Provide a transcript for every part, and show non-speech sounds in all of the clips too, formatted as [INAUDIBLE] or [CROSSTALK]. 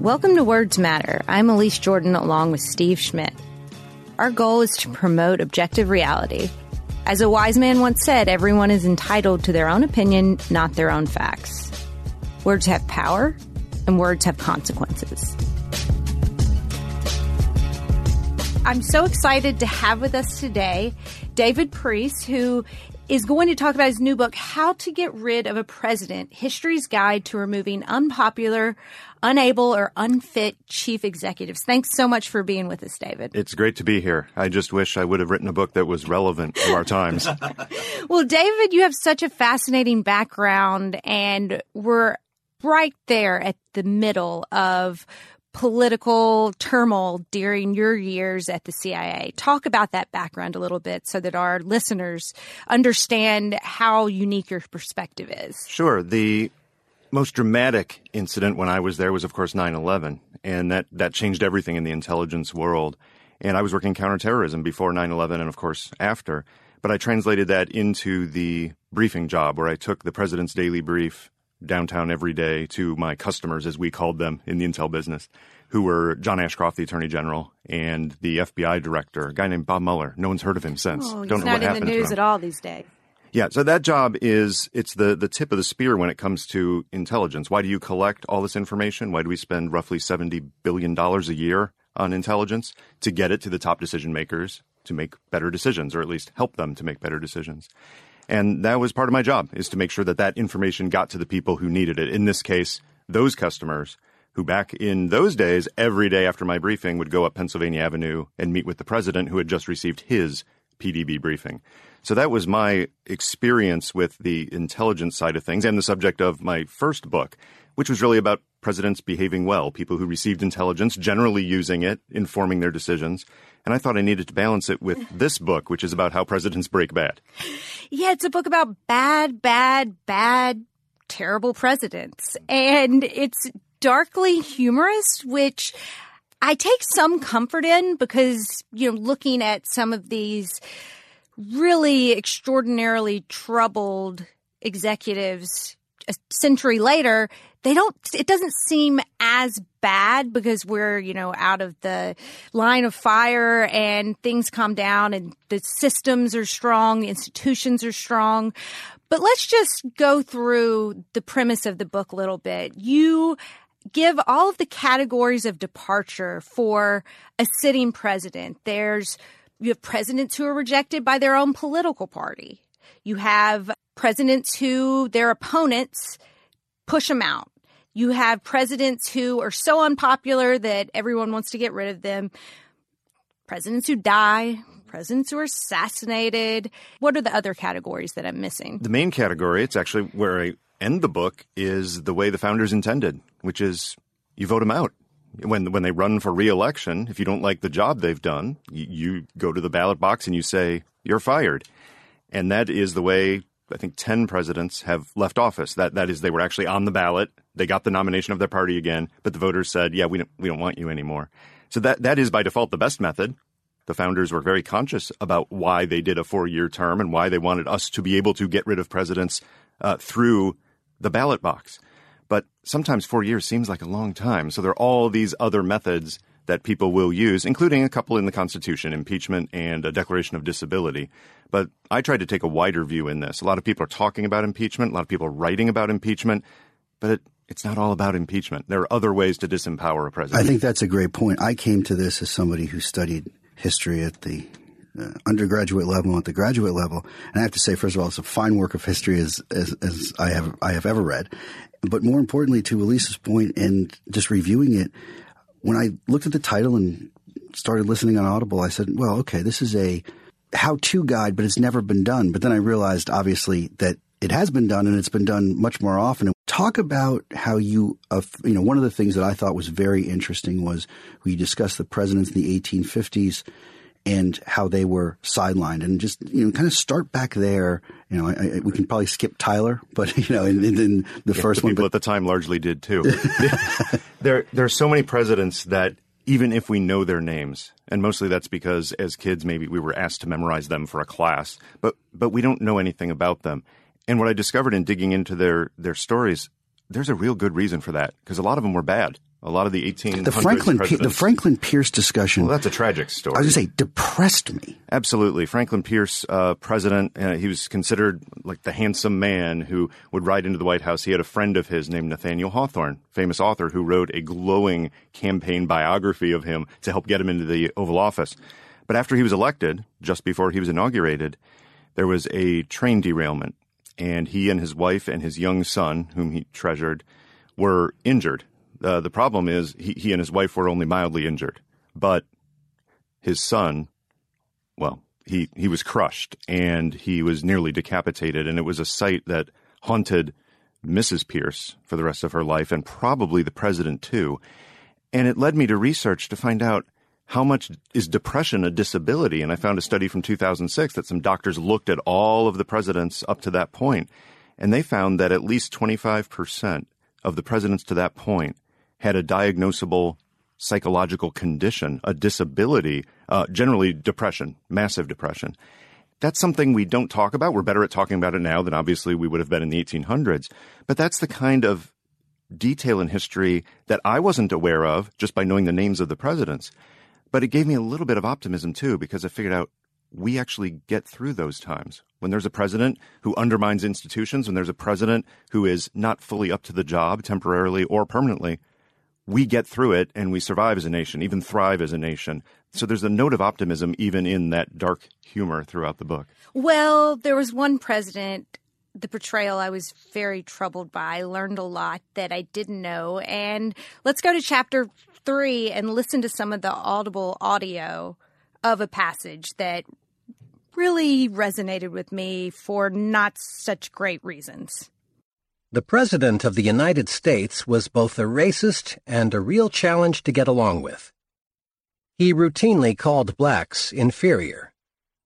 Welcome to Words Matter. I'm Elise Jordan along with Steve Schmidt. Our goal is to promote objective reality. As a wise man once said, everyone is entitled to their own opinion, not their own facts. Words have power, and words have consequences. I'm so excited to have with us today David Priess, who is going to talk about his new book, How to Get Rid of a President History's Guide to Removing Unpopular, Unable, or Unfit Chief Executives. Thanks so much for being with us, David. It's great to be here. I just wish I would have written a book that was relevant to our times. [LAUGHS] well, David, you have such a fascinating background, and we're right there at the middle of political turmoil during your years at the CIA. Talk about that background a little bit so that our listeners understand how unique your perspective is. Sure. The most dramatic incident when I was there was, of course, 9 11. And that, that changed everything in the intelligence world. And I was working counterterrorism before 9 11 and, of course, after. But I translated that into the briefing job where I took the president's daily brief downtown every day to my customers, as we called them in the intel business, who were John Ashcroft, the Attorney General, and the FBI Director, a guy named Bob Mueller. No one's heard of him since. Oh, Don't he's know not what in the news at all these days. Yeah, so that job is it's the the tip of the spear when it comes to intelligence. Why do you collect all this information? Why do we spend roughly 70 billion dollars a year on intelligence to get it to the top decision makers to make better decisions or at least help them to make better decisions? And that was part of my job is to make sure that that information got to the people who needed it. In this case, those customers who back in those days, every day after my briefing would go up Pennsylvania Avenue and meet with the president who had just received his PDB briefing. So that was my experience with the intelligence side of things and the subject of my first book, which was really about presidents behaving well, people who received intelligence, generally using it, informing their decisions. And I thought I needed to balance it with this book, which is about how presidents break bad. Yeah, it's a book about bad, bad, bad, terrible presidents. And it's darkly humorous, which I take some comfort in because, you know, looking at some of these really extraordinarily troubled executives a century later, they don't, it doesn't seem as bad because we're, you know, out of the line of fire and things calm down and the systems are strong, institutions are strong. But let's just go through the premise of the book a little bit. You give all of the categories of departure for a sitting president. There's, you have presidents who are rejected by their own political party. You have presidents who their opponents push them out. You have presidents who are so unpopular that everyone wants to get rid of them. Presidents who die, presidents who are assassinated. What are the other categories that I'm missing? The main category, it's actually where I end the book, is the way the founders intended, which is you vote them out. When, when they run for reelection, if you don't like the job they've done, you, you go to the ballot box and you say, you're fired. And that is the way I think 10 presidents have left office. That that is they were actually on the ballot. They got the nomination of their party again, but the voters said, "Yeah, we don't we don't want you anymore." So that that is by default the best method. The founders were very conscious about why they did a four-year term and why they wanted us to be able to get rid of presidents uh, through the ballot box. But sometimes 4 years seems like a long time. So there are all these other methods that people will use, including a couple in the Constitution, impeachment and a declaration of disability. But I tried to take a wider view in this. A lot of people are talking about impeachment, a lot of people are writing about impeachment, but it, it's not all about impeachment. There are other ways to disempower a president. I think that's a great point. I came to this as somebody who studied history at the uh, undergraduate level and at the graduate level. And I have to say, first of all, it's a fine work of history as, as, as I have I have ever read. But more importantly, to Elise's point and just reviewing it, when I looked at the title and started listening on Audible, I said, well, okay, this is a how to guide, but it's never been done. But then I realized, obviously, that it has been done and it's been done much more often. Talk about how you, uh, you know, one of the things that I thought was very interesting was we discussed the presidents in the 1850s and how they were sidelined and just, you know, kind of start back there. You know, I, I, we can probably skip Tyler, [LAUGHS] but, you know, in, in, in the yeah, first the one. People but, at the time largely did too. [LAUGHS] there, there are so many presidents that even if we know their names, and mostly that's because as kids maybe we were asked to memorize them for a class, but but we don't know anything about them. And what I discovered in digging into their their stories, there's a real good reason for that because a lot of them were bad. A lot of the 1800s The Franklin P- the Franklin Pierce discussion. Well, that's a tragic story. I was going to say depressed me. Absolutely. Franklin Pierce, uh, president, uh, he was considered like the handsome man who would ride into the White House. He had a friend of his named Nathaniel Hawthorne, famous author, who wrote a glowing campaign biography of him to help get him into the Oval Office. But after he was elected, just before he was inaugurated, there was a train derailment, and he and his wife and his young son, whom he treasured, were injured. Uh, the problem is he, he and his wife were only mildly injured, but his son well, he, he was crushed and he was nearly decapitated. And it was a sight that haunted Mrs. Pierce for the rest of her life and probably the president too. And it led me to research to find out how much is depression a disability. And I found a study from 2006 that some doctors looked at all of the presidents up to that point, and they found that at least 25% of the presidents to that point had a diagnosable psychological condition, a disability, uh, generally depression, massive depression. That's something we don't talk about. We're better at talking about it now than obviously we would have been in the 1800s. But that's the kind of detail in history that I wasn't aware of just by knowing the names of the presidents. But it gave me a little bit of optimism too, because I figured out we actually get through those times. When there's a president who undermines institutions, when there's a president who is not fully up to the job temporarily or permanently, we get through it and we survive as a nation, even thrive as a nation. So there's a note of optimism even in that dark humor throughout the book. Well, there was one president, the portrayal I was very troubled by. I learned a lot that I didn't know. And let's go to chapter three and listen to some of the audible audio of a passage that really resonated with me for not such great reasons. The President of the United States was both a racist and a real challenge to get along with. He routinely called blacks inferior.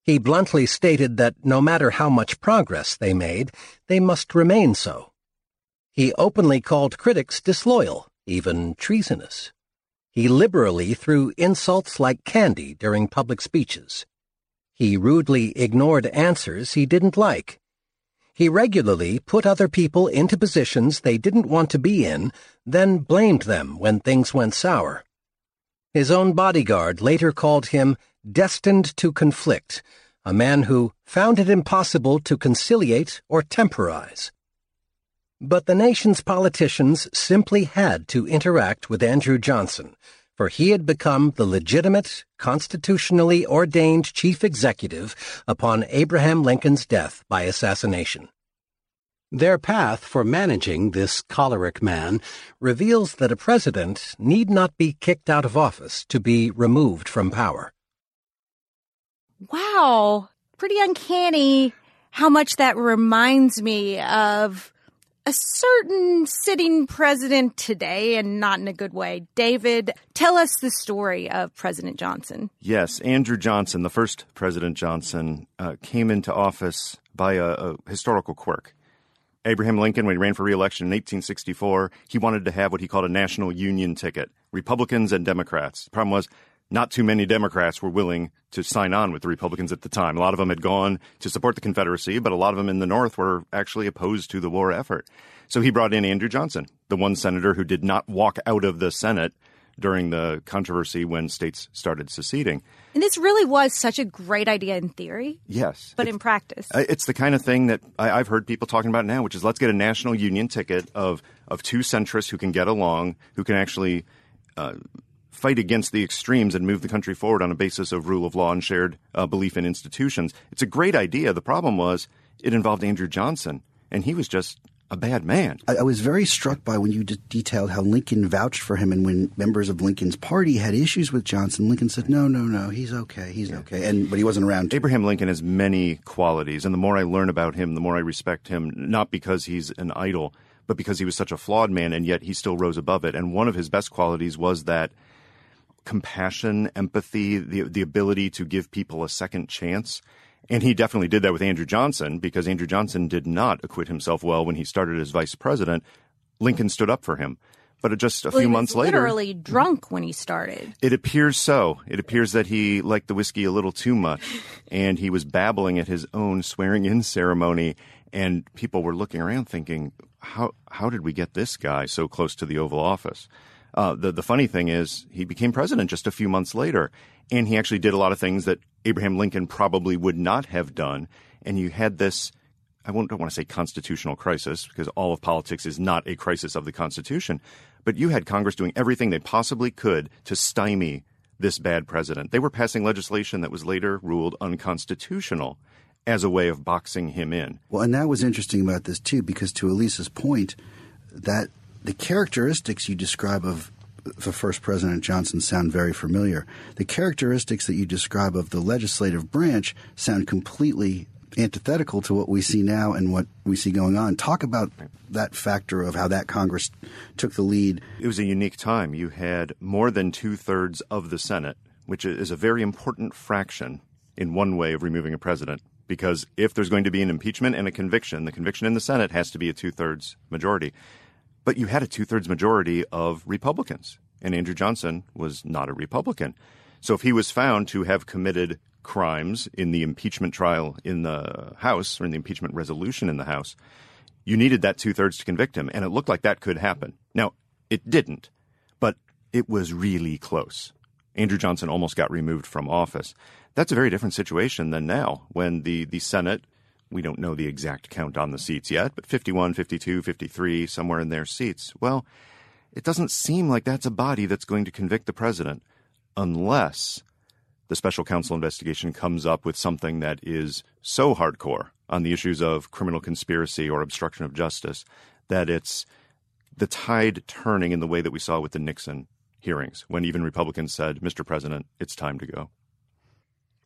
He bluntly stated that no matter how much progress they made, they must remain so. He openly called critics disloyal, even treasonous. He liberally threw insults like candy during public speeches. He rudely ignored answers he didn't like. He regularly put other people into positions they didn't want to be in, then blamed them when things went sour. His own bodyguard later called him destined to conflict, a man who found it impossible to conciliate or temporize. But the nation's politicians simply had to interact with Andrew Johnson, for he had become the legitimate, constitutionally ordained chief executive upon Abraham Lincoln's death by assassination. Their path for managing this choleric man reveals that a president need not be kicked out of office to be removed from power. Wow, pretty uncanny how much that reminds me of a certain sitting president today and not in a good way. David, tell us the story of President Johnson. Yes, Andrew Johnson, the first President Johnson, uh, came into office by a, a historical quirk. Abraham Lincoln, when he ran for reelection in 1864, he wanted to have what he called a national union ticket, Republicans and Democrats. The problem was not too many Democrats were willing to sign on with the Republicans at the time. A lot of them had gone to support the Confederacy, but a lot of them in the North were actually opposed to the war effort. So he brought in Andrew Johnson, the one senator who did not walk out of the Senate during the controversy when states started seceding. And this really was such a great idea in theory, Yes. but in practice. It's the kind of thing that I, I've heard people talking about now, which is let's get a national union ticket of of two centrists who can get along, who can actually uh, fight against the extremes and move the country forward on a basis of rule of law and shared uh, belief in institutions. It's a great idea. The problem was it involved Andrew Johnson, and he was just a bad man. I, I was very struck by when you de- detailed how Lincoln vouched for him, and when members of Lincoln's party had issues with Johnson, Lincoln said, "No, no, no, he's okay, he's okay," and but he wasn't around. Abraham Lincoln has many qualities, and the more I learn about him, the more I respect him, not because he's an idol, but because he was such a flawed man, and yet he still rose above it. And one of his best qualities was that compassion, empathy, the, the ability to give people a second chance. And he definitely did that with Andrew Johnson because Andrew Johnson did not acquit himself well when he started as vice president. Lincoln stood up for him. But just a Well, few months later, literally drunk when he started. it appears so. It appears that he liked the whiskey a little too much, and he was babbling at his own swearing-in ceremony. And people were looking around, thinking, "How how did we get this guy so close to the Oval Office?" Uh, the the funny thing is, he became president just a few months later, and he actually did a lot of things that Abraham Lincoln probably would not have done. And you had this. I don't want to say constitutional crisis because all of politics is not a crisis of the Constitution, but you had Congress doing everything they possibly could to stymie this bad president. They were passing legislation that was later ruled unconstitutional as a way of boxing him in. Well, and that was interesting about this too, because to Elise's point, that the characteristics you describe of the first President Johnson sound very familiar. The characteristics that you describe of the legislative branch sound completely antithetical to what we see now and what we see going on. Talk about that factor of how that Congress took the lead. It was a unique time. You had more than two thirds of the Senate, which is a very important fraction in one way of removing a president. Because if there's going to be an impeachment and a conviction, the conviction in the Senate has to be a two thirds majority. But you had a two thirds majority of Republicans, and Andrew Johnson was not a Republican. So if he was found to have committed crimes in the impeachment trial in the House or in the impeachment resolution in the House, you needed that two thirds to convict him. And it looked like that could happen. Now, it didn't, but it was really close. Andrew Johnson almost got removed from office. That's a very different situation than now when the, the Senate, we don't know the exact count on the seats yet, but 51, 52, 53, somewhere in their seats. Well, it doesn't seem like that's a body that's going to convict the president unless the special counsel investigation comes up with something that is so hardcore on the issues of criminal conspiracy or obstruction of justice that it's the tide turning in the way that we saw with the Nixon hearings when even Republicans said, Mr. President, it's time to go.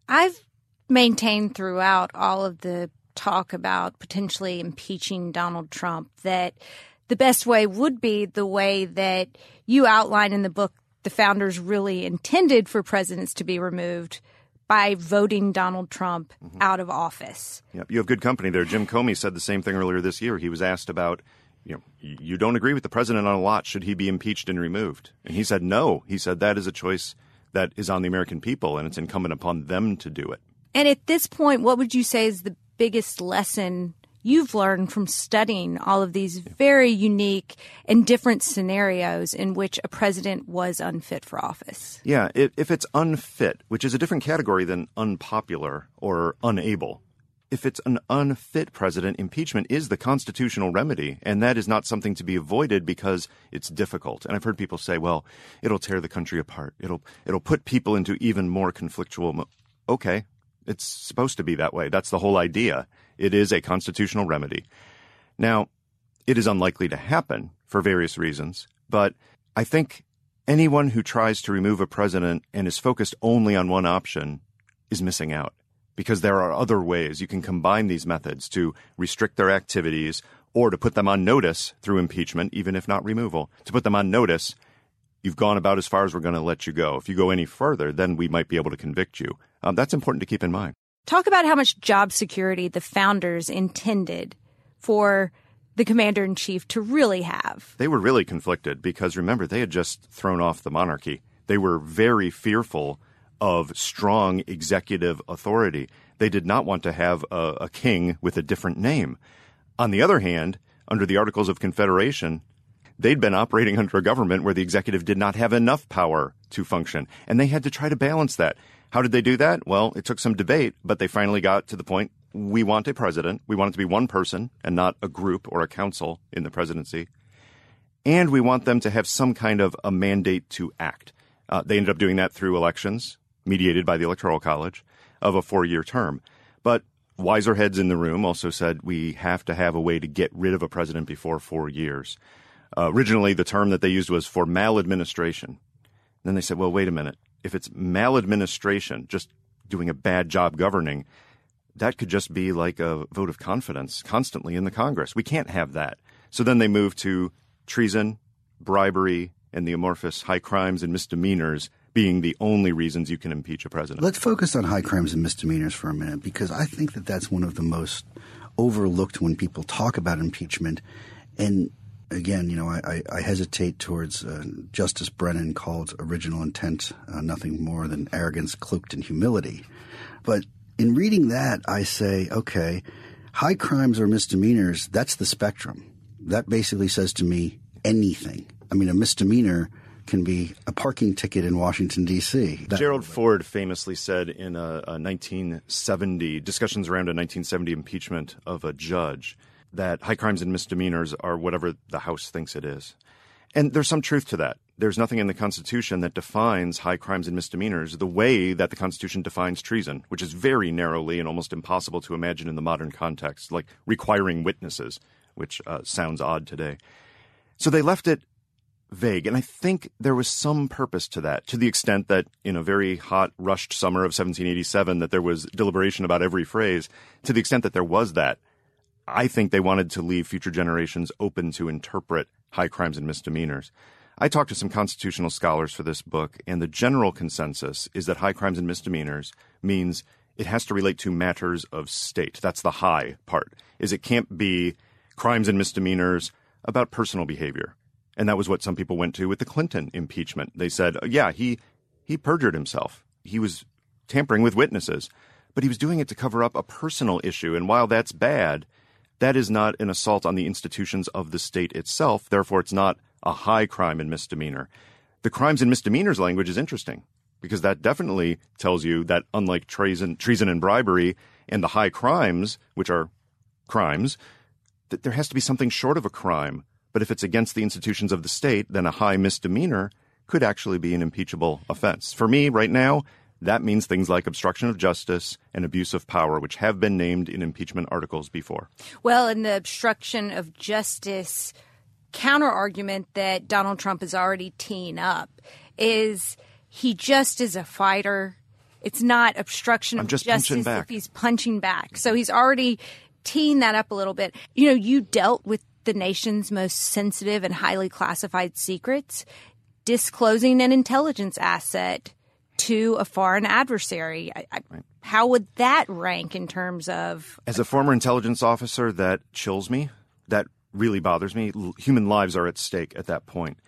I've maintained throughout all of the talk about potentially impeaching Donald Trump that the best way would be the way that you outline in the book the founders really intended for presidents to be removed by voting Donald Trump mm-hmm. out of office. Yep, you have good company there. Jim Comey said the same thing earlier this year. He was asked about, you know, you don't agree with the president on a lot. Should he be impeached and removed? And he said no. He said that is a choice that is on the American people, and it's incumbent upon them to do it. And at this point, what would you say is the biggest lesson you've learned from studying all of these very unique and different scenarios in which a president was unfit for office? Yeah, if it's unfit, which is a different category than unpopular or unable, if it's an unfit president, impeachment is the constitutional remedy, and that is not something to be avoided because it's difficult. And I've heard people say, "Well, it'll tear the country apart. It'll it'll put people into even more conflictual." Mo-. Okay, it's supposed to be that way. That's the whole idea. It is a constitutional remedy. Now, it is unlikely to happen for various reasons, but I think anyone who tries to remove a president and is focused only on one option is missing out because there are other ways you can combine these methods to restrict their activities or to put them on notice through impeachment, even if not removal, to put them on notice. You've gone about as far as we're going to let you go. If you go any further, then we might be able to convict you. Um, that's important to keep in mind. Talk about how much job security the founders intended for the commander in chief to really have. They were really conflicted because remember, they had just thrown off the monarchy. They were very fearful of strong executive authority. They did not want to have a, a, king with a different name. On the other hand, under the Articles of Confederation, they'd been operating under a government where the executive did not have enough power to function, and they had to try to balance that. How did they do that? Well, it took some debate, but they finally got to the point we want a president. We want it to be one person and not a group or a council in the presidency. And we want them to have some kind of a mandate to act. Uh, they ended up doing that through elections mediated by the Electoral College, of a four year term. But wiser heads in the room also said we have to have a way to get rid of a president before four years. Uh, originally, the term that they used was for maladministration. Then they said, well, wait a minute. If it's maladministration, just doing a bad job governing, that could just be like a vote of confidence constantly in the Congress. We can't have that. So then they move to treason, bribery, and the amorphous high crimes and misdemeanors being the only reasons you can impeach a president. Let's focus on high crimes and misdemeanors for a minute because I think that that's one of the most overlooked when people talk about impeachment. And again, you know, I, I hesitate towards uh, Justice Brennan called original intent uh, nothing more than arrogance cloaked in humility. But in reading that, I say, okay, high crimes or misdemeanors, that's the spectrum. That basically says to me anything. I mean, a misdemeanor can be a parking ticket in Washington, D.C. That- Gerald Ford famously said in a, a 1970 discussions around a 1970 impeachment of a judge that high crimes and misdemeanors are whatever the House thinks it is. And there's some truth to that. There's nothing in the Constitution that defines high crimes and misdemeanors the way that the Constitution defines treason, which is very narrowly and almost impossible to imagine in the modern context, like requiring witnesses, which uh, sounds odd today. So they left it vague. And I think there was some purpose to that, to the extent that in a very hot, rushed summer of 1787, that there was deliberation about every phrase, to the extent that there was that. I think they wanted to leave future generations open to interpret high crimes and misdemeanors. I talked to some constitutional scholars for this book, and the general consensus is that high crimes and misdemeanors means it has to relate to matters of state. That's the high part. Is it can't be crimes and misdemeanors about personal behavior. And that was what some people went to with the Clinton impeachment. They said, uh, yeah, he he perjured himself. He was tampering with witnesses, but he was doing it to cover up a personal issue. And while that's bad, that is not an assault on the institutions of the state itself. Therefore, it's not a high crime and misdemeanor. The crimes and misdemeanors language is interesting because that definitely tells you that unlike treason, treason and bribery and the high crimes, which are crimes, that there has to be something short of a crime. But if it's against the institutions of the state, then a high misdemeanor could actually be an impeachable offense. For me, right now, that means things like obstruction of justice and abuse of power, which have been named in impeachment articles before. Well, in the obstruction of justice counter argument that Donald Trump is already teeing up is he just is a fighter. It's not obstruction I'm of just justice punching back. if he's punching back. So he's already teeing that up a little bit. You know, you dealt with the nation's most sensitive and highly classified secrets, disclosing an intelligence asset to a foreign adversary. I, I, How would that rank in terms of As a former intelligence officer, that chills me. That really bothers me. Human lives are at stake at that point.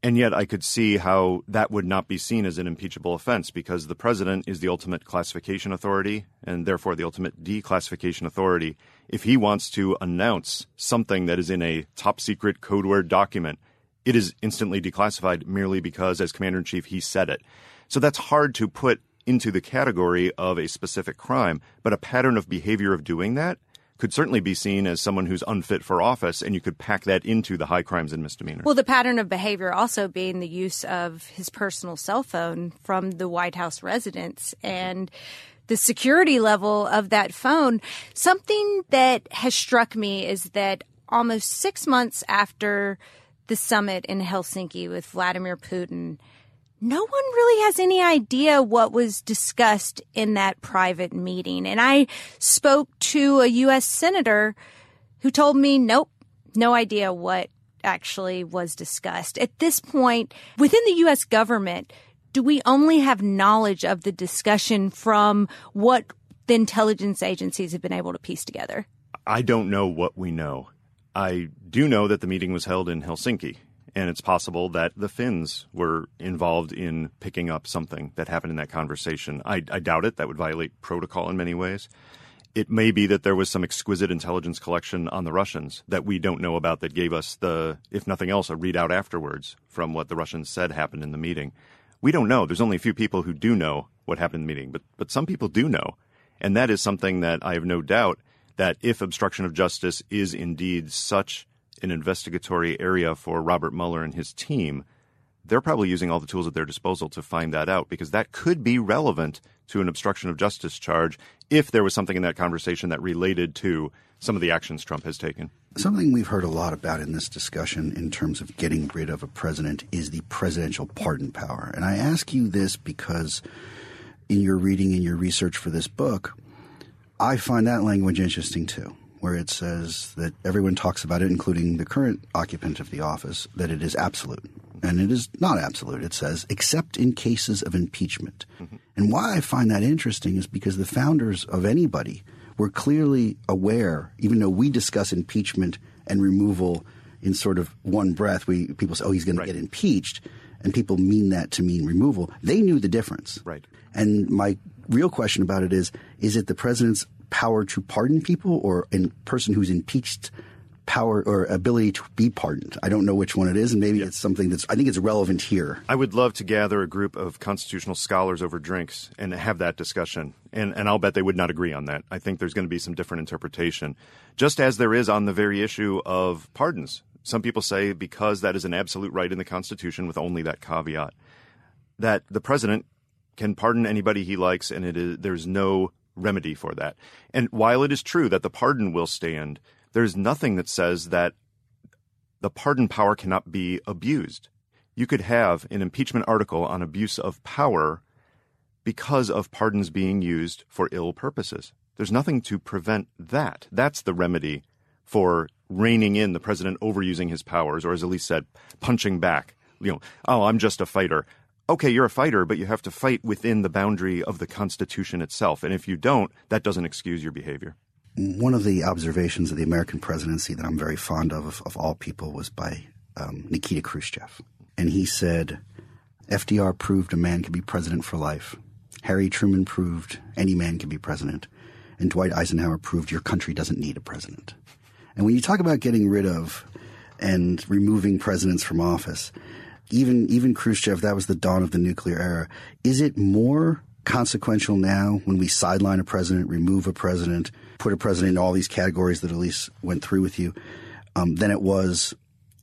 And yet, I could see how that would not be seen as an impeachable offense because the president is the ultimate classification authority and therefore the ultimate declassification authority. If he wants to announce something that is in a top secret code word document, it is instantly declassified merely because, as commander in chief, he said it. So that's hard to put into the category of a specific crime, but a pattern of behavior of doing that could certainly be seen as someone who's unfit for office, and you could pack that into the high crimes and misdemeanors. Well, the pattern of behavior also being the use of his personal cell phone from the White House residence mm-hmm. and the security level of that phone. Something that has struck me is that almost six months after the summit in Helsinki with Vladimir Putin, no one really has any idea what was discussed in that private meeting. And I spoke to a U.S. senator who told me, nope, no idea what actually was discussed. At this point, within the U.S. government, do we only have knowledge of the discussion from what the intelligence agencies have been able to piece together? I don't know what we know. I do know that the meeting was held in Helsinki, and it's possible that the Finns were involved in picking up something that happened in that conversation. I, I doubt it. That would violate protocol in many ways. It may be that there was some exquisite intelligence collection on the Russians that we don't know about that gave us the, if nothing else, a readout afterwards from what the Russians said happened in the meeting. We don't know. There's only a few people who do know what happened in the meeting, but, but some people do know. And that is something that I have no doubt that if obstruction of justice is indeed such an investigatory area for Robert Mueller and his team, they're probably using all the tools at their disposal to find that out because that could be relevant to an obstruction of justice charge if there was something in that conversation that related to some of the actions Trump has taken. Something we've heard a lot about in this discussion in terms of getting rid of a president is the presidential pardon power. And I ask you this because in your reading and your research for this book, I find that language interesting too, where it says that everyone talks about it, including the current occupant of the office, that it is absolute. And it is not absolute. It says, except in cases of impeachment. Mm-hmm. And why I find that interesting is because the founders of anybody were clearly aware, even though we discuss impeachment and removal in sort of one breath, we people say, oh, he's going right. to get impeached. And people mean that to mean removal. They knew the difference. Right. And my real question about it is is it the president's power to pardon people or a person who's impeached power or ability to be pardoned. I don't know which one it is, and maybe it's something that's I think it's relevant here. I would love to gather a group of constitutional scholars over drinks and have that discussion. And and I'll bet they would not agree on that. I think there's going to be some different interpretation. Just as there is on the very issue of pardons. Some people say because that is an absolute right in the Constitution with only that caveat that the president can pardon anybody he likes and it is there's no remedy for that. And while it is true that the pardon will stand, there's nothing that says that the pardon power cannot be abused. You could have an impeachment article on abuse of power because of pardons being used for ill purposes. There's nothing to prevent that. That's the remedy for reining in the president overusing his powers, or as Elise said, punching back. You know, oh, I'm just a fighter. Okay, you're a fighter, but you have to fight within the boundary of the Constitution itself. And if you don't, that doesn't excuse your behavior one of the observations of the American presidency that I'm very fond of, of, of all people, was by um, Nikita Khrushchev. And he said, FDR proved a man can be president for life. Harry Truman proved any man can be president. And Dwight Eisenhower proved your country doesn't need a president. And when you talk about getting rid of and removing presidents from office, even even Khrushchev, that was the dawn of the nuclear era. Is it more consequential now when we sideline a president, remove a president, put a president in all these categories that Elise went through with you um, than it was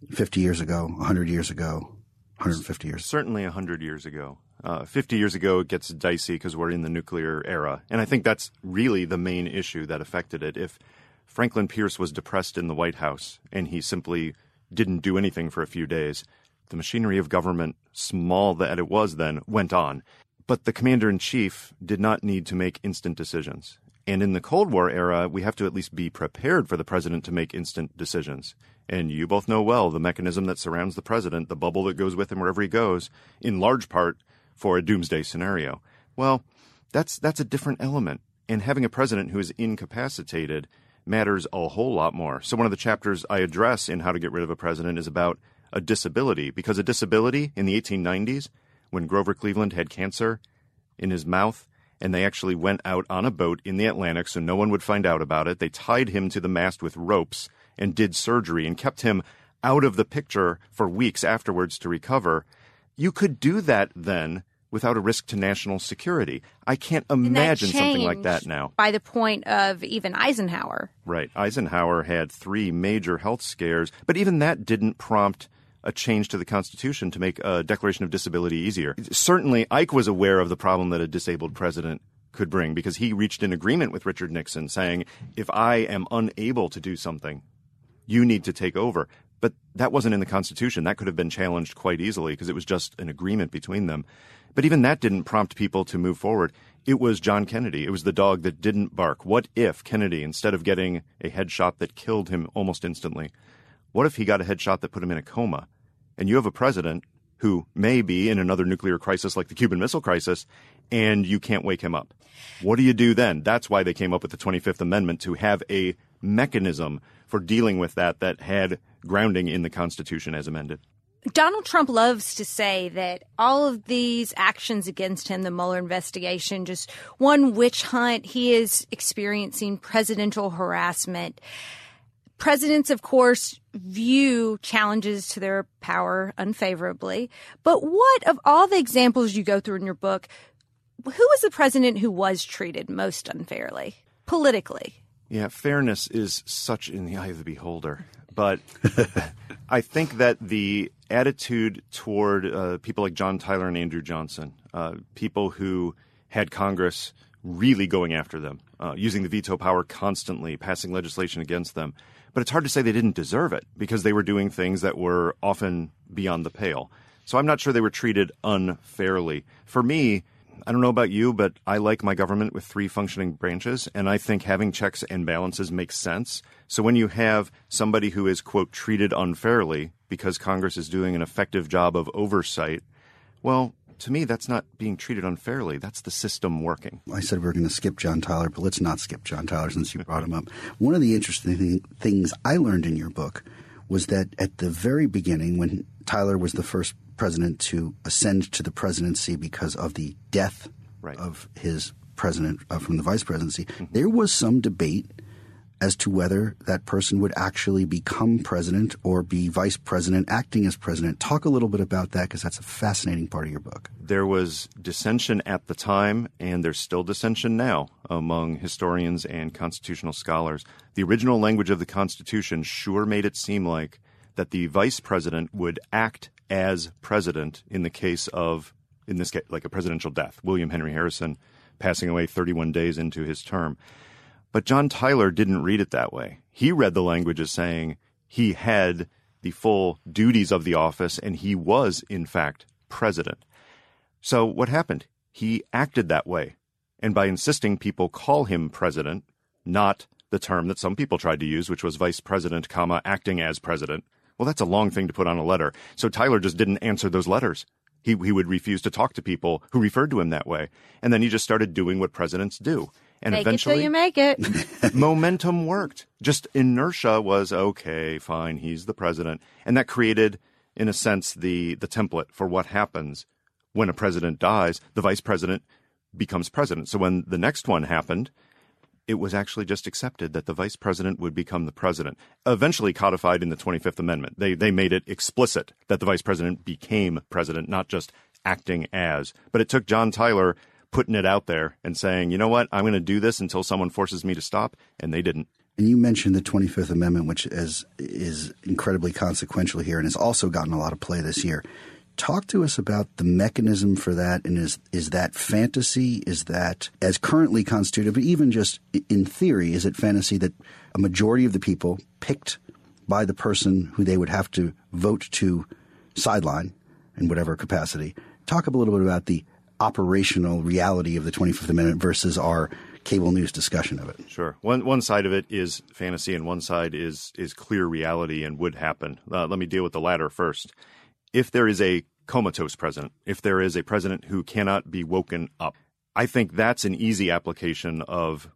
50 years ago, 100 years ago, 150 years? Certainly 100 years ago. Uh, 50 years ago, it gets dicey because we're in the nuclear era. And I think that's really the main issue that affected it. If Franklin Pierce was depressed in the White House and he simply didn't do anything for a few days, the machinery of government, small that it was then, went on. But the commander in chief did not need to make instant decisions. And in the Cold War era, we have to at least be prepared for the president to make instant decisions. And you both know well the mechanism that surrounds the president, the bubble that goes with him wherever he goes, in large part for a doomsday scenario. Well, that's that's a different element. And having a president who is incapacitated matters a whole lot more. So one of the chapters I address in How to Get Rid of a President is about a disability, because a disability in the 1890s, when Grover Cleveland had cancer in his mouth, and they actually went out on a boat in the Atlantic so no one would find out about it. They tied him to the mast with ropes and did surgery and kept him out of the picture for weeks afterwards to recover. You could do that then without a risk to national security. I can't imagine something like that now. By the point of even Eisenhower. Right. Eisenhower had three major health scares, but even that didn't prompt a change to the Constitution to make a declaration of disability easier. Certainly, Ike was aware of the problem that a disabled president could bring because he reached an agreement with Richard Nixon saying, if I am unable to do something, you need to take over. But that wasn't in the Constitution. That could have been challenged quite easily because it was just an agreement between them. But even that didn't prompt people to move forward. It was John Kennedy. It was the dog that didn't bark. What if Kennedy, instead of getting a headshot that killed him almost instantly, what if he got a headshot that put him in a coma? And you have a president who may be in another nuclear crisis like the Cuban Missile Crisis, and you can't wake him up. What do you do then? That's why they came up with the 25th Amendment to have a mechanism for dealing with that that had grounding in the Constitution as amended. Donald Trump loves to say that all of these actions against him, the Mueller investigation, just one witch hunt. He is experiencing presidential harassment. Presidents, of course, view challenges to their power unfavorably. But what of all the examples you go through in your book, who was the president who was treated most unfairly politically? Yeah, fairness is such in the eye of the beholder. But [LAUGHS] I think that the attitude toward uh, people like John Tyler and Andrew Johnson, uh, people who had Congress really going after them, uh, using the veto power constantly, passing legislation against them, but it's hard to say they didn't deserve it because they were doing things that were often beyond the pale. So I'm not sure they were treated unfairly. For me, I don't know about you, but I like my government with three functioning branches, and I think having checks and balances makes sense. So when you have somebody who is, quote, treated unfairly because Congress is doing an effective job of oversight, well, to me, that's not being treated unfairly. That's the system working. I said we are going to skip John Tyler, but let's not skip John Tyler since you brought him up. One of the interesting things I learned in your book was that at the very beginning, when Tyler was the first president to ascend to the presidency because of the death right. of his president uh, from the vice presidency, mm-hmm. there was some debate as to whether that person would actually become president or be vice president acting as president. Talk a little bit about that because that's a fascinating part of your book. There was dissension at the time, and there's still dissension now among historians and constitutional scholars. The original language of the Constitution sure made it seem like that the vice president would act as president in the case of, in this case, like a presidential death. William Henry Harrison passing away 31 days into his term. But John Tyler didn't read it that way. He read the language as saying he had the full duties of the office and he was, in fact, president. So what happened? He acted that way. And by insisting people call him president, not the term that some people tried to use, which was vice president, comma, acting as president. Well, that's a long thing to put on a letter. So Tyler just didn't answer those letters. He, he would refuse to talk to people who referred to him that way. And then he just started doing what presidents do. And Make eventually, it till you make it. [LAUGHS] [LAUGHS] momentum worked. Just inertia was okay, fine, he's the president. And that created, in a sense, the, the template for what happens when a president dies. The vice president becomes president. So when the next one happened, it was actually just accepted that the vice president would become the president. Eventually codified in the 25th Amendment. They, they made it explicit that the vice president became president, not just acting as. But it took John Tyler putting it out there and saying, you know what, I'm going to do this until someone forces me to stop. And they didn't. And you mentioned the 25th Amendment, which is, is incredibly consequential here and has also gotten a lot of play this year. Talk to us about the mechanism for that, and is is that fantasy? Is that as currently constituted, but even just in theory, is it fantasy that a majority of the people picked by the person who they would have to vote to sideline in whatever capacity? Talk a little bit about the operational reality of the 25th Amendment versus our cable news discussion of it. Sure. One one side of it is fantasy, and one side is is clear reality and would happen. Uh, let me deal with the latter first. If there is a comatose president, if there is a president who cannot be woken up, I think that's an easy application of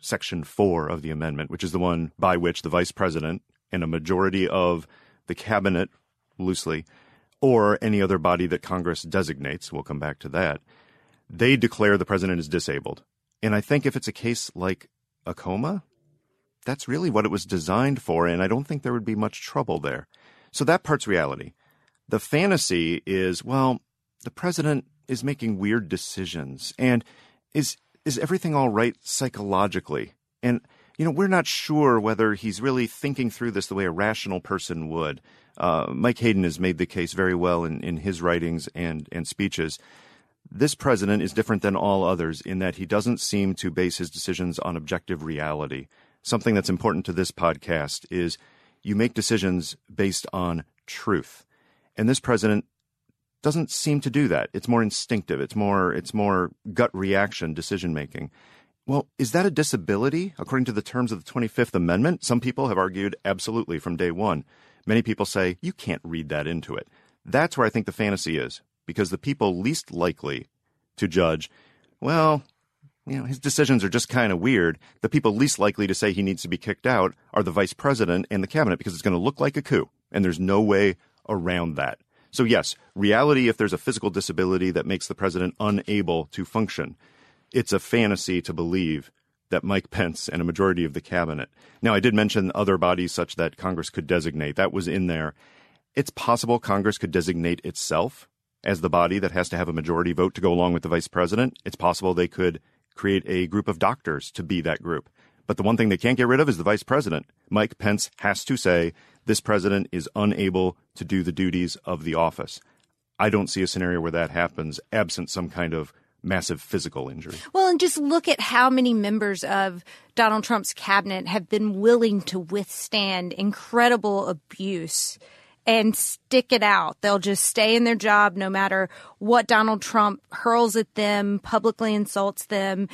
Section Four of the amendment, which is the one by which the vice president and a majority of the cabinet, loosely, or any other body that Congress designates, we'll come back to that, they declare the president is disabled. And I think if it's a case like a coma, that's really what it was designed for, and I don't think there would be much trouble there. So that part's reality. The fantasy is, well, the president is making weird decisions, and is is everything all right psychologically? And you know, we're not sure whether he's really thinking through this the way a rational person would. Uh, Mike Hayden has made the case very well in, in his writings and, and speeches. This president is different than all others in that he doesn't seem to base his decisions on objective reality. Something that's important to this podcast is you make decisions based on truth. And this president doesn't seem to do that. It's more instinctive. It's more it's more gut reaction decision making. Well, is that a disability according to the terms of the 25th Amendment? Some people have argued absolutely from day 1. Many people say you can't read that into it. That's where I think the fantasy is because the people least likely to judge, well, you know, his decisions are just kind of weird. The people least likely to say he needs to be kicked out are the vice president and the cabinet because it's going to look like a coup and there's no way around that. So, yes, reality, if there's a physical disability that makes the president unable to function, it's a fantasy to believe that Mike Pence and a majority of the cabinet. Now, I did mention other bodies such that Congress could designate. That was in there. It's possible Congress could designate itself as the body that has to have a majority vote to go along with the vice president. It's possible they could create a group of doctors to be that group. But the one thing they can't get rid of is the vice president. Mike Pence has to say this president is unable to do the duties of the office. I don't see a scenario where that happens absent some kind of massive physical injury. Well, and just look at how many members of Donald Trump's cabinet have been willing to withstand incredible abuse and stick it out. They'll just stay in their job no matter what Donald Trump hurls at them, publicly insults them.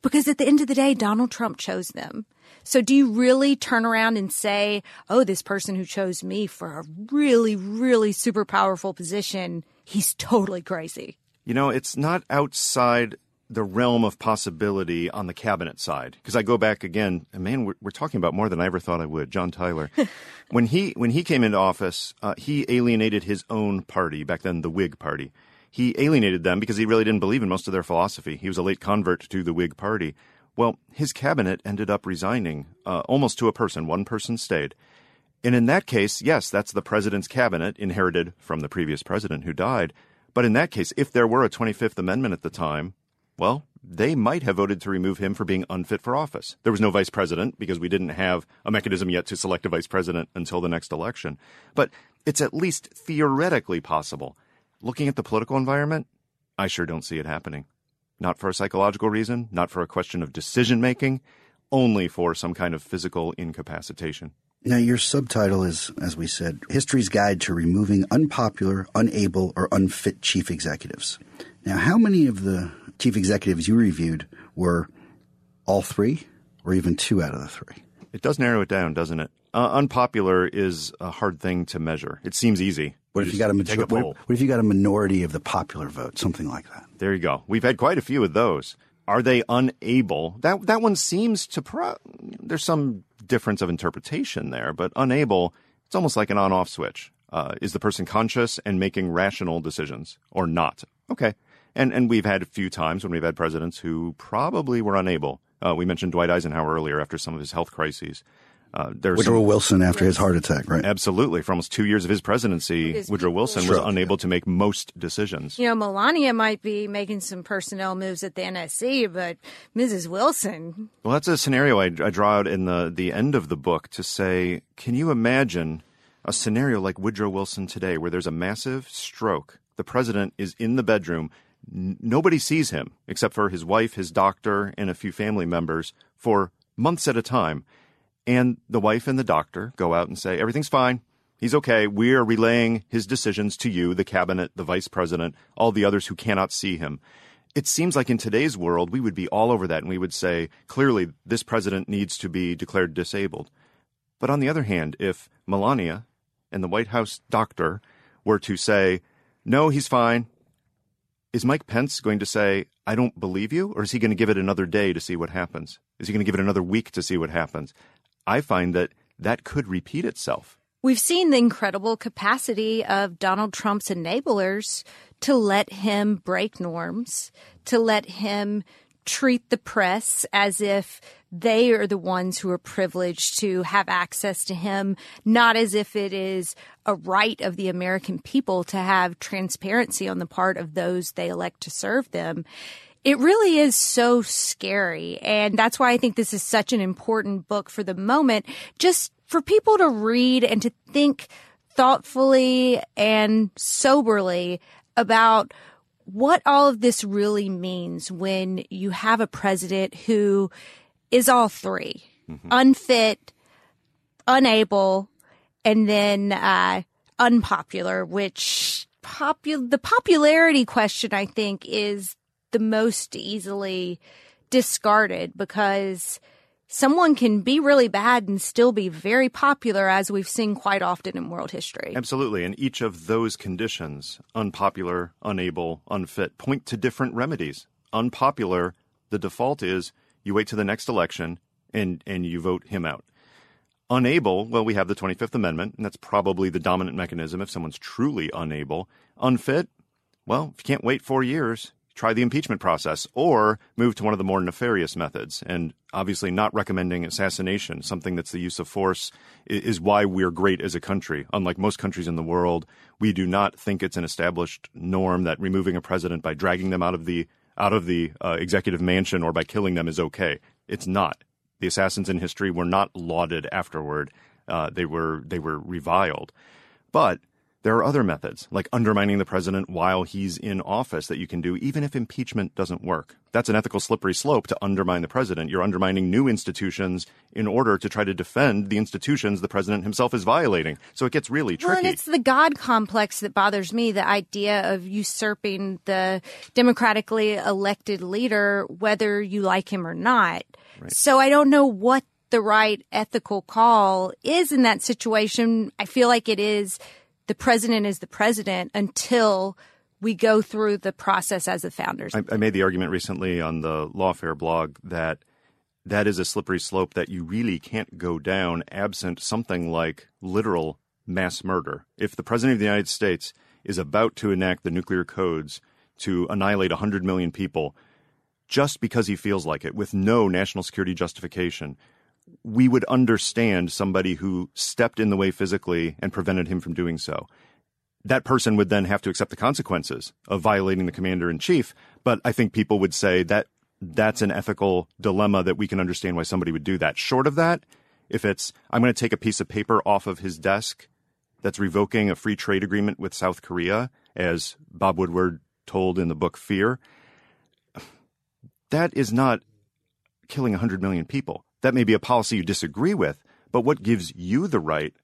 Because at the end of the day, Donald Trump chose them. So do you really turn around and say, oh, this person who chose me for a really, really super powerful position, he's totally crazy? You know, it's not outside the realm of possibility on the cabinet side because I go back again, and man, we're, we're, talking about more than I ever thought I would. John Tyler, [LAUGHS] when he when he came into office, uh, he alienated his own party back then, the Whig Party. He alienated them because he really didn't believe in most of their philosophy. He was a late convert to the Whig Party. Well, his cabinet ended up resigning uh, almost to a person. One person stayed. And in that case, yes, that's the president's cabinet inherited from the previous president who died. But in that case, if there were a 25th Amendment at the time, well, they might have voted to remove him for being unfit for office. There was no vice president because we didn't have a mechanism yet to select a vice president until the next election. But it's at least theoretically possible. Looking at the political environment, I sure don't see it happening. Not for a psychological reason, not for a question of decision making, only for some kind of physical incapacitation. Now, your subtitle is, as we said, History's Guide to Removing Unpopular, Unable, or Unfit Chief Executives. Now, how many of the chief executives you reviewed were all three or even two out of the three? It does narrow it down, doesn't it? Uh, unpopular is a hard thing to measure. It seems easy. What if you got a, major- what, what if you got a minority of the popular vote, something like that? There you go. We've had quite a few of those. Are they unable? That that one seems to. Pro- there's some difference of interpretation there, but unable. It's almost like an on-off switch. Uh, is the person conscious and making rational decisions or not? Okay, and and we've had a few times when we've had presidents who probably were unable. Uh, we mentioned Dwight Eisenhower earlier after some of his health crises. Uh, Woodrow some, Wilson after his heart attack, right? Absolutely. For almost two years of his presidency, his Woodrow Wilson was unable to make most decisions. You know, Melania might be making some personnel moves at the NSC, but Mrs. Wilson. Well, that's a scenario I, I draw out in the, the end of the book to say, can you imagine a scenario like Woodrow Wilson today where there's a massive stroke? The president is in the bedroom. N- nobody sees him except for his wife, his doctor, and a few family members for months at a time and the wife and the doctor go out and say, everything's fine. He's okay. We are relaying his decisions to you, the cabinet, the vice president, all the others who cannot see him. It seems like in today's world, we would be all over that and we would say, clearly, this president needs to be declared disabled. But on the other hand, if Melania and the White House doctor were to say, no, he's fine, is Mike Pence going to say, I don't believe you? Or is he going to give it another day to see what happens? Is he going to give it another week to see what happens? I find that that could repeat itself. We've seen the incredible capacity of Donald Trump's enablers to let him break norms, to let him treat the press as if they are the ones who are privileged to have access to him, not as if it is a right of the American people to have transparency on the part of those they elect to serve them it really is so scary. And that's why I think this is such an important book for the moment, just for people to read and to think thoughtfully and soberly about what all of this really means when you have a president who is all 3 mm-hmm. unfit, unable, and then uh, unpopular, which popu- the popularity question, I think, is the most easily discarded because someone can be really bad and still be very popular, as we've seen quite often in world history. Absolutely. And each of those conditions, unpopular, unable, unfit, point to different remedies. Unpopular, the default is you wait to the next election and, and you vote him out. Unable, well, we have the 25th Amendment, and that's probably the dominant mechanism if someone's truly unable. Unfit, well, if you can't wait four years, try the impeachment process or move to one of the more nefarious methods. And obviously, not recommending assassination, something that's the use of force, is why we're great as a country. Unlike most countries in the world, we do not think it's an established norm that removing a president by dragging them out of the out of the uh, executive mansion or by killing them is okay. It's not. The assassins in history were not lauded afterward. Uh, they were they were reviled. But there are other methods, like undermining the president while he's in office, that you can do, even if impeachment doesn't work. That's an ethical slippery slope to undermine the president. You're undermining new institutions in order to try to defend the institutions the president himself is violating. So it gets really tricky. Well, and it's the God complex that bothers me the idea of usurping the democratically elected leader, whether you like him or not. Right. So I don't know what the right ethical call is in that situation. I feel like it is the president is the president until we go through the process as the founders. I, I made the argument recently on the Lawfare blog that that is a slippery slope that you really can't go down absent something like literal mass murder. If the president of the United States is about to enact the nuclear codes to annihilate 100 million people, just because he feels like it with no national security justification, we would understand somebody who stepped in the way physically and prevented him from doing so. That person would then have to accept the consequences of violating the commander in chief. But I think people would say that that's an ethical dilemma that we can understand why somebody would do that. Short of that, if it's, I'm going to take a piece of paper off of his desk that's revoking a free trade agreement with South Korea, as Bob Woodward told in the book Fear, [SIGHS] that is not killing 100 million people. That may be a policy you disagree with, but what gives you the right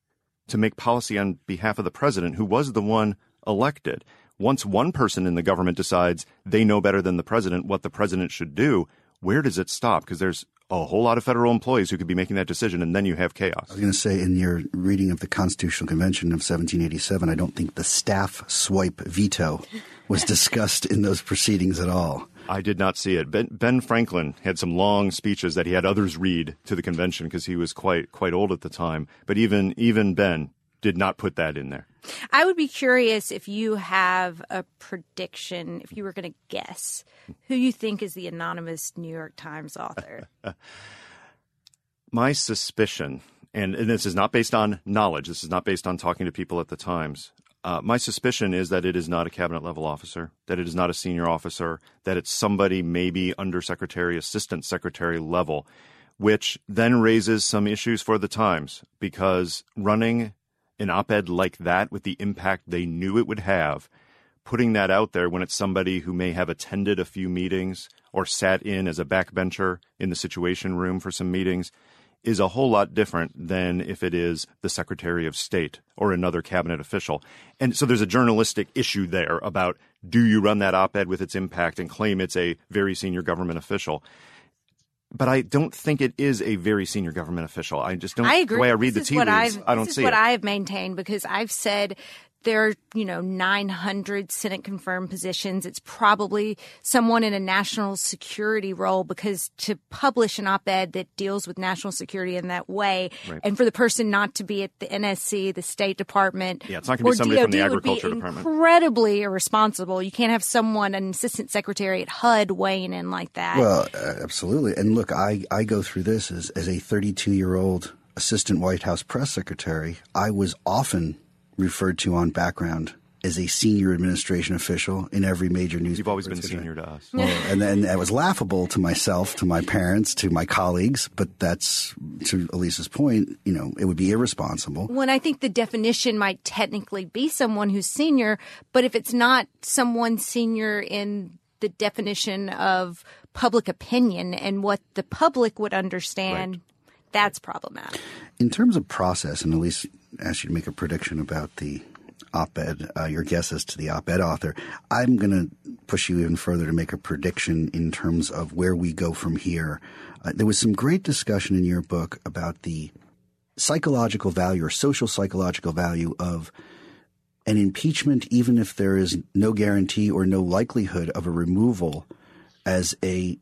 to make policy on behalf of the president who was the one elected? Once one person in the government decides they know better than the president what the president should do, where does it stop? Because there's a whole lot of federal employees who could be making that decision, and then you have chaos. I was going to say, in your reading of the Constitutional Convention of 1787, I don't think the staff swipe veto was [LAUGHS] discussed in those proceedings at all. I did not see it. Ben, ben, Franklin had some long speeches that he had others read to the convention because he was quite quite old at the time. But even even Ben did not put that in there. I would be curious if you have a prediction, if you were going to guess who you think is the anonymous New York Times author. [LAUGHS] My suspicion, and, and, this is not based on knowledge, this is not based on talking to people at the Times. Uh, my suspicion is that it is not a cabinet level officer, that it is not a senior officer, that it's somebody maybe undersecretary, assistant secretary level, which then raises some issues for the Times because running an op ed like that with the impact they knew it would have, putting that out there when it's somebody who may have attended a few meetings or sat in as a backbencher in the Situation Room for some meetings is a whole lot different than if it is the Secretary of State or another cabinet official. And so there's a journalistic issue there about do you run that op ed with its impact and claim it's a very senior government official? but I don't think it is a very senior government official. I just don't. I agree. The way I read this the tea leaves, I've, don't this see is what it. I've maintained because I've said there are, you know, 900 Senate confirmed positions. It's probably someone in a national security role because to publish an op ed that deals with national security in that way, right. and for the person not to be at the NSC, the State Department, yeah, it's not going to be somebody DOD from the Agriculture be Department. Incredibly irresponsible. You can't have someone, an assistant secretary at HUD, weighing in like that. Well, uh, absolutely. And look, I, I go through this as, as a 32 year old assistant White House press secretary. I was often referred to on background as a senior administration official in every major news. You've always been senior to us. Well, and then that was laughable to myself, to my parents, to my colleagues. But that's to Elise's point. You know, it would be irresponsible. When I think the definition might technically be someone who's senior, but if it's not someone senior in the definition of public opinion and what the public would understand, right. that's problematic. In terms of process, and Elise asked you to make a prediction about the op-ed, uh, your guesses to the op-ed author. I'm going to push you even further to make a prediction in terms of where we go from here. Uh, there was some great discussion in your book about the psychological value or social psychological value of an impeachment, even if there is no guarantee or no likelihood of a removal as a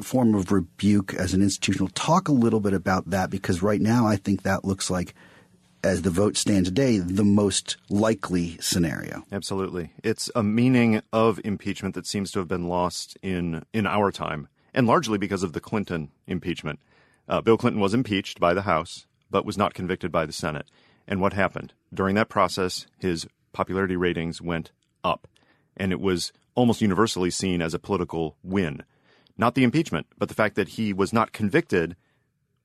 form of rebuke as an institutional. Talk a little bit about that because right now I think that looks like – as the vote stands today, the most likely scenario. Absolutely. It's a meaning of impeachment that seems to have been lost in, in our time, and largely because of the Clinton impeachment. Uh, Bill Clinton was impeached by the House, but was not convicted by the Senate. And what happened? During that process, his popularity ratings went up, and it was almost universally seen as a political win. Not the impeachment, but the fact that he was not convicted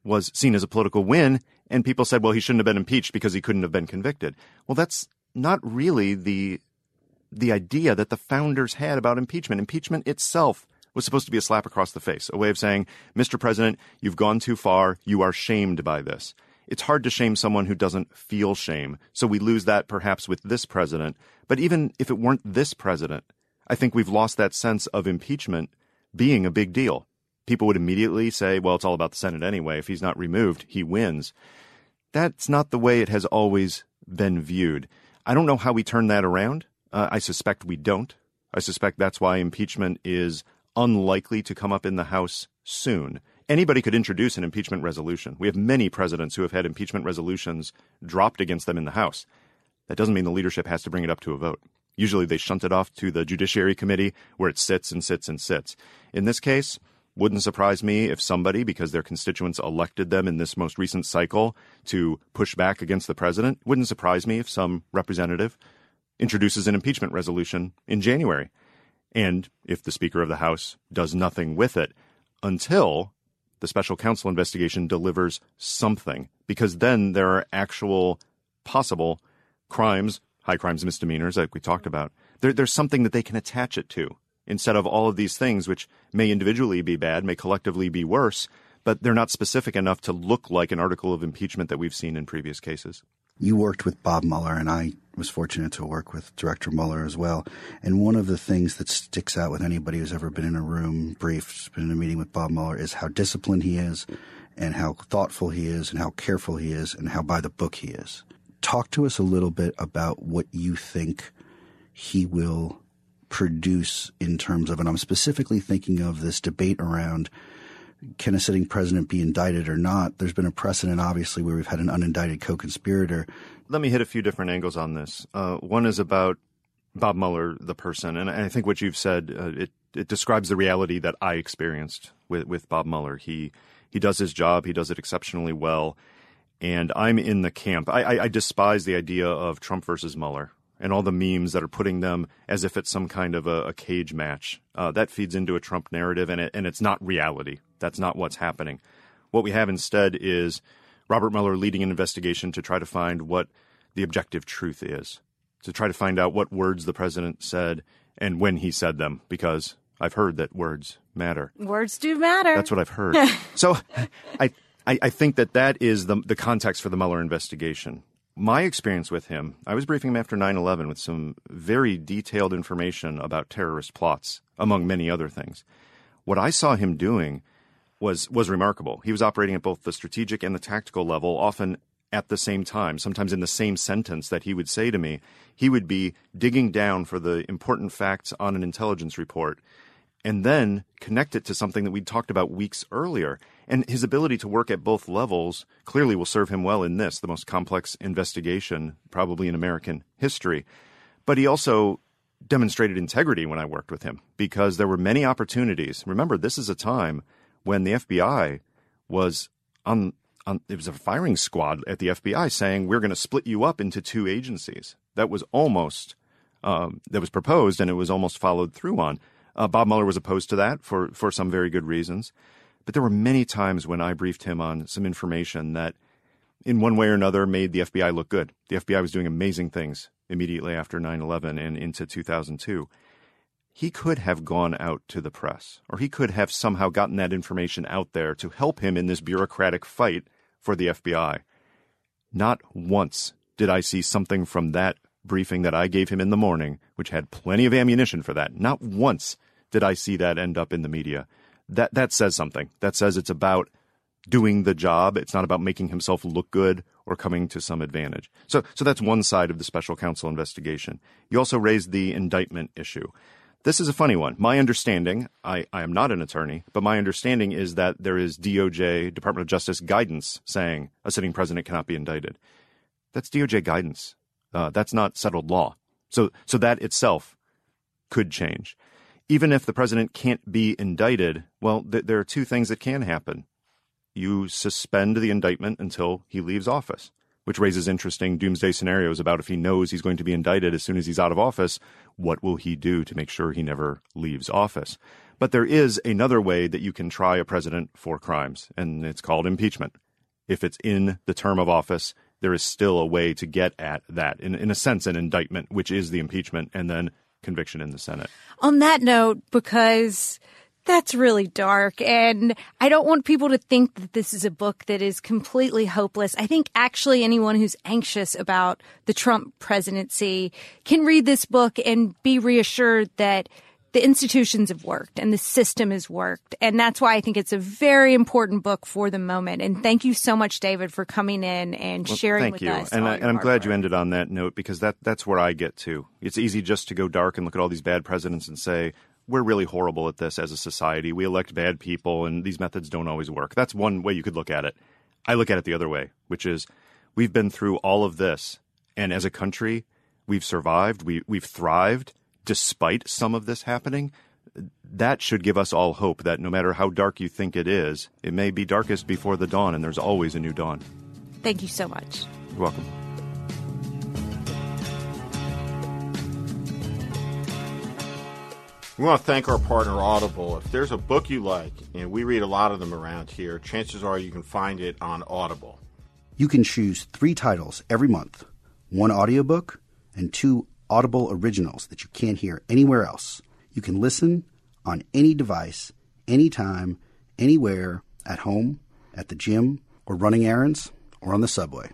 was seen as a political win, and people said, well, he shouldn't have been impeached because he couldn't have been convicted. Well, that's not really the the idea that the founders had about impeachment. Impeachment itself was supposed to be a slap across the face, a way of saying, Mr. President, you've gone too far. You are shamed by this. It's hard to shame someone who doesn't feel shame. So we lose that perhaps with this president. But even if it weren't this president, I think we've lost that sense of impeachment being a big deal people would immediately say, well, it's all about the Senate anyway. If he's not removed, he wins. That's not the way it has always been viewed. I don't know how we turn that around. Uh, I suspect we don't. I suspect that's why impeachment is unlikely to come up in the House soon. Anybody could introduce an impeachment resolution. We have many presidents who have had impeachment resolutions dropped against them in the House. That doesn't mean the leadership has to bring it up to a vote. Usually they shunt it off to the Judiciary Committee where it sits and sits and sits. In this case, wouldn't surprise me if somebody, because their constituents elected them in this most recent cycle to push back against the president, wouldn't surprise me if some representative introduces an impeachment resolution in January. And if the Speaker of the House does nothing with it until the special counsel investigation delivers something, because then there are actual possible crimes, high crimes, misdemeanors, like we talked about. There, there's something that they can attach it to instead of all of these things, which may individually be bad, may collectively be worse, but they're not specific enough to look like an article of impeachment that we've seen in previous cases. You worked with Bob Mueller, and I was fortunate to work with Director Mueller as well. And one of the things that sticks out with anybody who's ever been in a room briefed, been in a meeting with Bob Mueller, is how disciplined he is, and how thoughtful he is, and how careful he is, and how by the book he is. Talk to us a little bit about what you think he will produce in terms of, and I'm specifically thinking of this debate around can a sitting president be indicted or not? There's been a precedent, obviously, where we've had an unindicted co-conspirator. Let me hit a few different angles on this. Uh, one is about Bob Mueller, the person, and I think what you've said uh, it it describes the reality that I experienced with with Bob Mueller. He he does his job. He does it exceptionally well. And I'm in the camp. I, I, I despise the idea of Trump versus Mueller and all the memes that are putting them as if it's some kind of a, a cage match. Uh, that feeds into a Trump narrative, and, it, and it's not reality. That's not what's happening. What we have instead is Robert Mueller leading an investigation to try to find what the objective truth is, to try to find out what words the president said and when he said them, because I've heard that words matter. Words do matter. That's what I've heard. [LAUGHS] so I, I, I think that that is the, the context for the Mueller investigation my experience with him, I was briefing him after 9 11 with some very detailed information about terrorist plots, among many other things. What I saw him doing was, was remarkable. He was operating at both the strategic and the tactical level, often at the same time, sometimes in the same sentence that he would say to me. He would be digging down for the important facts on an intelligence report and then connect it to something that we'd talked about weeks earlier. And his ability to work at both levels clearly will serve him well in this, the most complex investigation probably in American history. But he also demonstrated integrity when I worked with him because there were many opportunities. Remember, this is a time when the FBI was on, on it was a firing squad at the FBI saying we're going to split you up into two agencies. That was almost um, that was proposed and it was almost followed through on. Uh, Bob Mueller was opposed to that for for some very good reasons. But there were many times when I briefed him on some information that, in one way or another, made the FBI look good. The FBI was doing amazing things immediately after 9 11 and into 2002. He could have gone out to the press, or he could have somehow gotten that information out there to help him in this bureaucratic fight for the FBI. Not once did I see something from that briefing that I gave him in the morning, which had plenty of ammunition for that. Not once did I see that end up in the media that that says something. That says it's about doing the job. It's not about making himself look good or coming to some advantage. So so that's one side of the special counsel investigation. You also raised the indictment issue. This is a funny one. My understanding, I, I am not an attorney, but my understanding is that there is DOJ, Department of Justice guidance saying a sitting president cannot be indicted. That's DOJ guidance. Uh, that's not settled law. So, so that itself could change even if the president can't be indicted, well, th- there are two things that can happen. You suspend the indictment until he leaves office, which raises interesting doomsday scenarios about if he knows he's going to be indicted as soon as he's out of office, what will he do to make sure he never leaves office? But there is another way that you can try a president for crimes, and it's called impeachment. If it's in the term of office, there is still a way to get at that. In, in a sense, an indictment, which is the impeachment, and then conviction in the Senate. On that note, because that's really dark. And I don't want people to think that this is a book that is completely hopeless. I think actually anyone who's anxious about the Trump presidency can read this book and be reassured that the institutions have worked and the system has worked. And that's why I think it's a very important book for the moment. And thank you so much, David, for coming in and well, sharing with you. us. And, I, am glad you ended on that note because that, that's where I get to. It's easy just to go dark and look at all these bad presidents and say, we're really horrible at this as a society. We elect bad people and these methods don't always work. That's one way you could look at it. I look at it the other way, which is we've been through all of this. And as a country, we've survived, we, we've thrived despite some of this happening. That should give us all hope that no matter how dark you think it is, it may be darkest before the dawn, and there's always a new dawn. Thank you so much. You're welcome. We want to thank our partner Audible. If there's a book you like, and we read a lot of them around here, chances are you can find it on Audible. You can choose three titles every month one audiobook and two Audible originals that you can't hear anywhere else. You can listen on any device, anytime, anywhere, at home, at the gym, or running errands, or on the subway.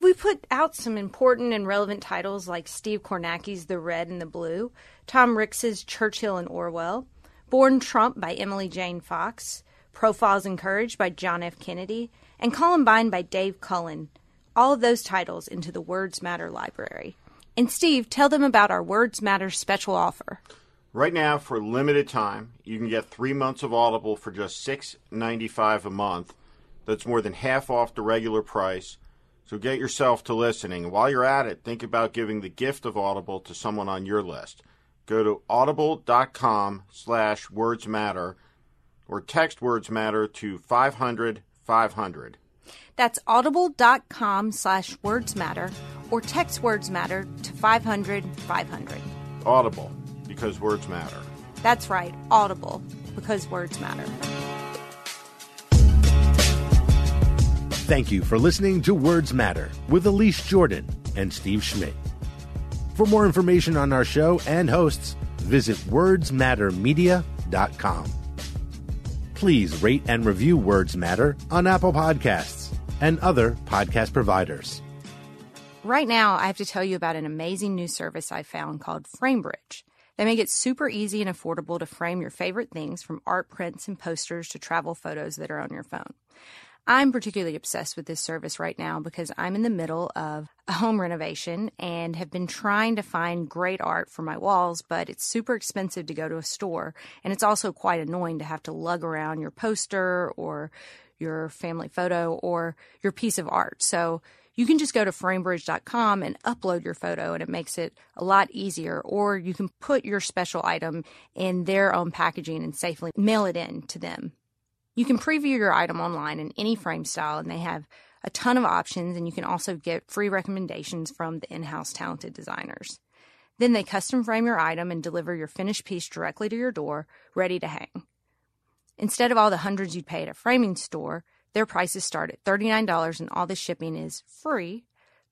We put out some important and relevant titles like Steve Kornacki's The Red and the Blue, Tom Ricks's Churchill and Orwell, Born Trump by Emily Jane Fox, Profiles in Courage by John F. Kennedy, and Columbine by Dave Cullen. All of those titles into the Words Matter library. And Steve, tell them about our Words Matter special offer. Right now, for a limited time, you can get three months of Audible for just six ninety five a month. That's more than half off the regular price. So get yourself to listening. While you're at it, think about giving the gift of Audible to someone on your list. Go to audible.com slash words matter or text words matter to 500 500. That's audible.com slash words matter or text words matter to 500 500. Audible, because words matter. That's right, Audible, because words matter. Thank you for listening to Words Matter with Elise Jordan and Steve Schmidt. For more information on our show and hosts, visit wordsmattermedia.com. Please rate and review Words Matter on Apple Podcasts and other podcast providers. Right now, I have to tell you about an amazing new service I found called FrameBridge. They make it super easy and affordable to frame your favorite things from art prints and posters to travel photos that are on your phone. I'm particularly obsessed with this service right now because I'm in the middle of a home renovation and have been trying to find great art for my walls, but it's super expensive to go to a store. And it's also quite annoying to have to lug around your poster or your family photo or your piece of art. So you can just go to framebridge.com and upload your photo and it makes it a lot easier. Or you can put your special item in their own packaging and safely mail it in to them. You can preview your item online in any frame style, and they have a ton of options, and you can also get free recommendations from the in house talented designers. Then they custom frame your item and deliver your finished piece directly to your door, ready to hang. Instead of all the hundreds you'd pay at a framing store, their prices start at $39 and all the shipping is free.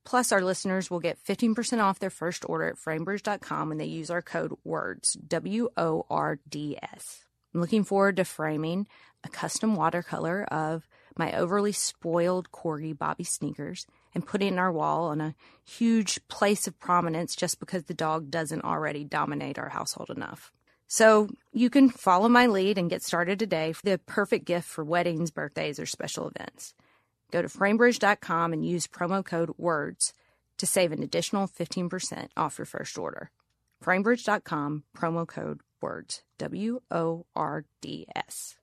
Plus, our listeners will get 15% off their first order at framebridge.com when they use our code WORDS, W O R D S. I'm looking forward to framing a custom watercolor of my overly spoiled corgi Bobby sneakers and putting it in our wall on a huge place of prominence just because the dog doesn't already dominate our household enough. So you can follow my lead and get started today for the perfect gift for weddings, birthdays, or special events. Go to framebridge.com and use promo code WORDS to save an additional 15% off your first order. Framebridge.com, promo code WORDS, W O R D S.